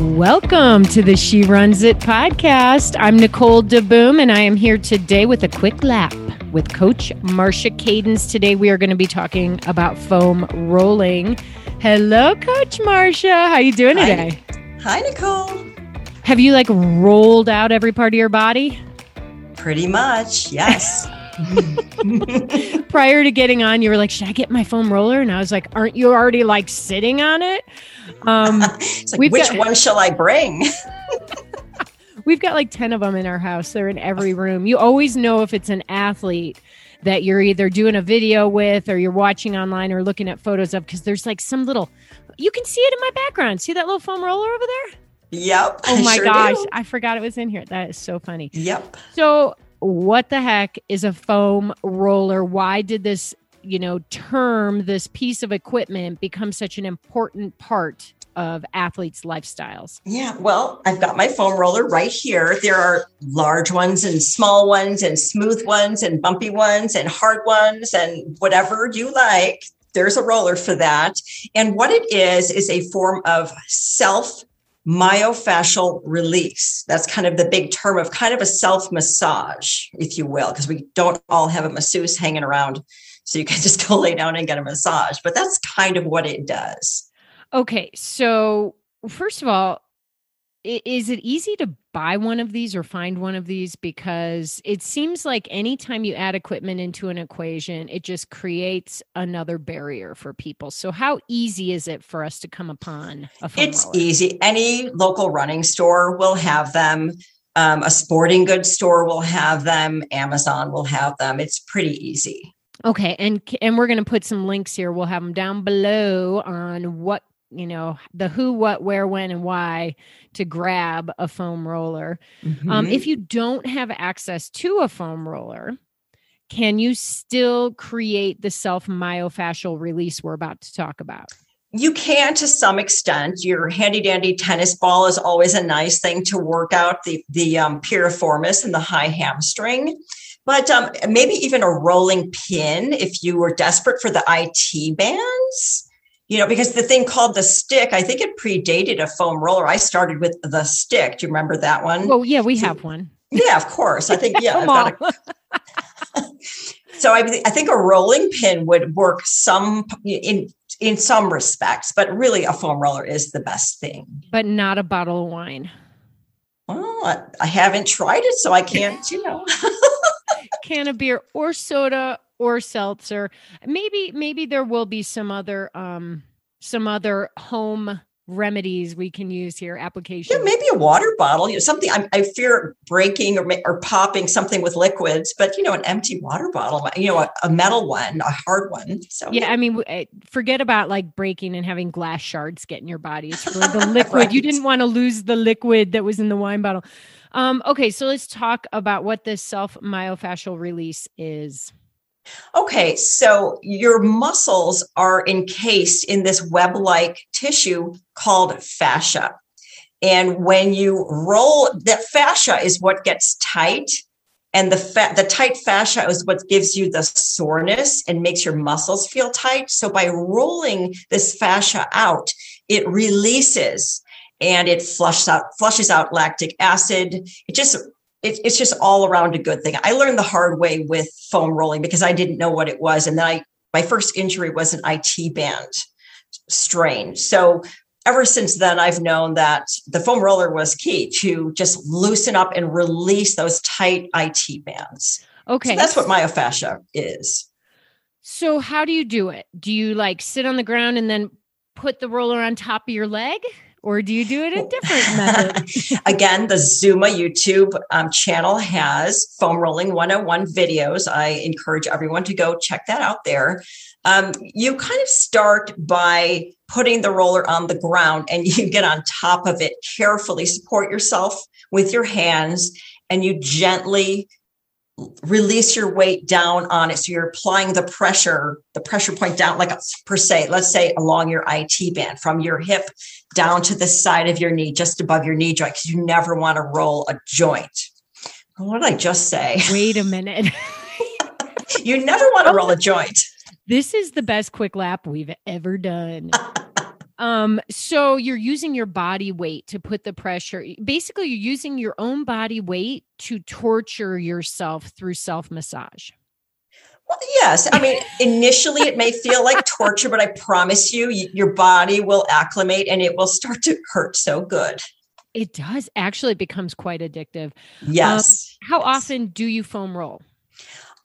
Welcome to the She Runs It podcast. I'm Nicole DeBoom, and I am here today with a quick lap with Coach Marcia Cadens. Today, we are going to be talking about foam rolling. Hello, Coach Marcia. How you doing today? Hi, Hi Nicole. Have you like rolled out every part of your body? Pretty much, yes. Prior to getting on, you were like, "Should I get my foam roller?" And I was like, "Aren't you already like sitting on it?" Um, like, which got- one shall I bring? We've got like 10 of them in our house. They're in every room. You always know if it's an athlete that you're either doing a video with or you're watching online or looking at photos of because there's like some little, you can see it in my background. See that little foam roller over there? Yep. Oh my sure gosh. Do. I forgot it was in here. That is so funny. Yep. So, what the heck is a foam roller? Why did this, you know, term, this piece of equipment become such an important part of athletes' lifestyles? Yeah, well, I've got my foam roller right here. There are large ones and small ones and smooth ones and bumpy ones and hard ones and whatever you like. There's a roller for that. And what it is, is a form of self myofascial release. That's kind of the big term of kind of a self massage, if you will, because we don't all have a masseuse hanging around. So you can just go lay down and get a massage, but that's kind of what it does. Okay. So, first of all, is it easy to buy one of these or find one of these? Because it seems like anytime you add equipment into an equation, it just creates another barrier for people. So, how easy is it for us to come upon a It's roller? easy. Any local running store will have them. Um, a sporting goods store will have them. Amazon will have them. It's pretty easy. Okay, and and we're going to put some links here. We'll have them down below on what you know the who what where when and why to grab a foam roller. Um, mm-hmm. um, if you don't have access to a foam roller can you still create the self myofascial release we're about to talk about? You can to some extent. Your handy dandy tennis ball is always a nice thing to work out the the um, piriformis and the high hamstring. But um, maybe even a rolling pin if you were desperate for the IT bands you know, because the thing called the stick, I think it predated a foam roller. I started with the stick. Do you remember that one? Oh, yeah, we so, have one. Yeah, of course. I think, yeah, I've got a, so I, I think a rolling pin would work some in in some respects, but really a foam roller is the best thing. But not a bottle of wine. Well, I, I haven't tried it, so I can't, you know. Can of beer or soda or seltzer. Maybe maybe there will be some other um some other home remedies we can use here application yeah maybe a water bottle you know something i, I fear breaking or, or popping something with liquids but you know an empty water bottle you know a, a metal one a hard one so yeah, yeah. i mean eh, forget about like breaking and having glass shards get in your body it's really the liquid right. you didn't want to lose the liquid that was in the wine bottle um okay so let's talk about what this self myofascial release is Okay, so your muscles are encased in this web like tissue called fascia. And when you roll, that fascia is what gets tight. And the fa- the tight fascia is what gives you the soreness and makes your muscles feel tight. So by rolling this fascia out, it releases and it flushes out flushes out lactic acid. It just it, it's just all around a good thing. I learned the hard way with foam rolling because I didn't know what it was. And then I, my first injury was an IT band strain. So ever since then, I've known that the foam roller was key to just loosen up and release those tight IT bands. Okay. So that's what myofascia is. So how do you do it? Do you like sit on the ground and then put the roller on top of your leg? Or do you do it a different method? Again, the Zuma YouTube um, channel has foam rolling 101 videos. I encourage everyone to go check that out there. Um, you kind of start by putting the roller on the ground and you get on top of it, carefully support yourself with your hands, and you gently release your weight down on it. So you're applying the pressure, the pressure point down, like per se, let's say along your IT band from your hip down to the side of your knee, just above your knee joint, because you never want to roll a joint. What did I just say? Wait a minute. you never want to roll a joint. This is the best quick lap we've ever done. Um, so you're using your body weight to put the pressure. Basically, you're using your own body weight to torture yourself through self massage. Well, yes. I mean, initially it may feel like torture, but I promise you, your body will acclimate and it will start to hurt so good. It does. Actually, it becomes quite addictive. Yes. Um, how yes. often do you foam roll?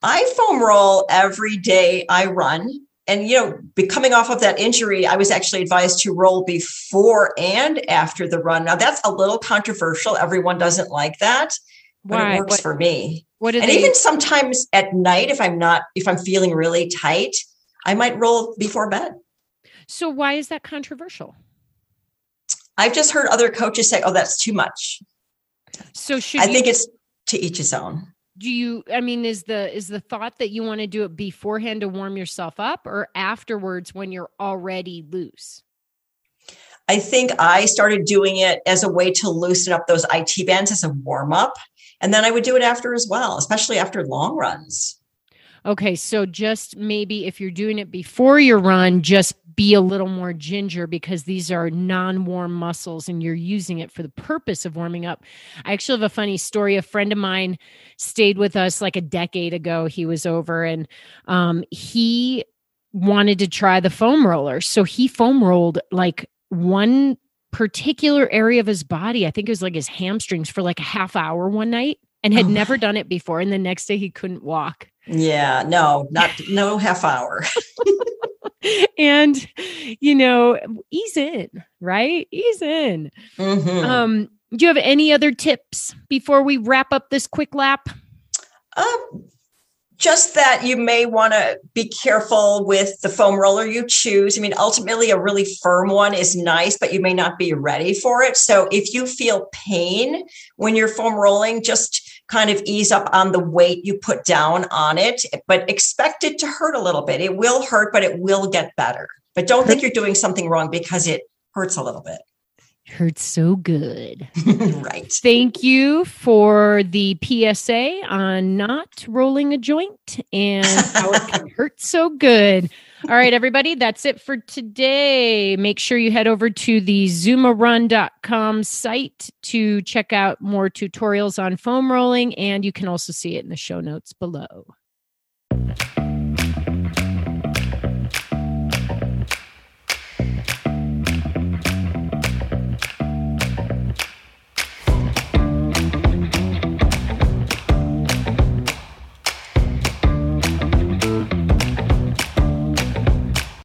I foam roll every day I run. And, you know, coming off of that injury, I was actually advised to roll before and after the run. Now, that's a little controversial. Everyone doesn't like that, but Why? it works what, for me. What and they- even sometimes at night, if I'm not, if I'm feeling really tight, I might roll before bed. So, why is that controversial? I've just heard other coaches say, "Oh, that's too much." So should I you, think it's to each his own. Do you? I mean, is the is the thought that you want to do it beforehand to warm yourself up, or afterwards when you're already loose? I think I started doing it as a way to loosen up those IT bands as a warm up, and then I would do it after as well, especially after long runs. Okay, so just maybe if you're doing it before your run, just be a little more ginger because these are non warm muscles and you're using it for the purpose of warming up. I actually have a funny story. A friend of mine stayed with us like a decade ago. He was over and um, he wanted to try the foam roller. So he foam rolled like one particular area of his body. I think it was like his hamstrings for like a half hour one night and had oh. never done it before. And the next day he couldn't walk. Yeah, no, not no half hour. and you know, ease in, right? Ease in. Mm-hmm. Um, do you have any other tips before we wrap up this quick lap? Um, just that you may want to be careful with the foam roller you choose. I mean, ultimately, a really firm one is nice, but you may not be ready for it. So, if you feel pain when you're foam rolling, just kind of ease up on the weight you put down on it, but expect it to hurt a little bit. It will hurt, but it will get better. But don't think you're doing something wrong because it hurts a little bit. Hurts so good. right. Thank you for the PSA on not rolling a joint and how it can hurt so good. All right, everybody, that's it for today. Make sure you head over to the zumarun.com site to check out more tutorials on foam rolling, and you can also see it in the show notes below.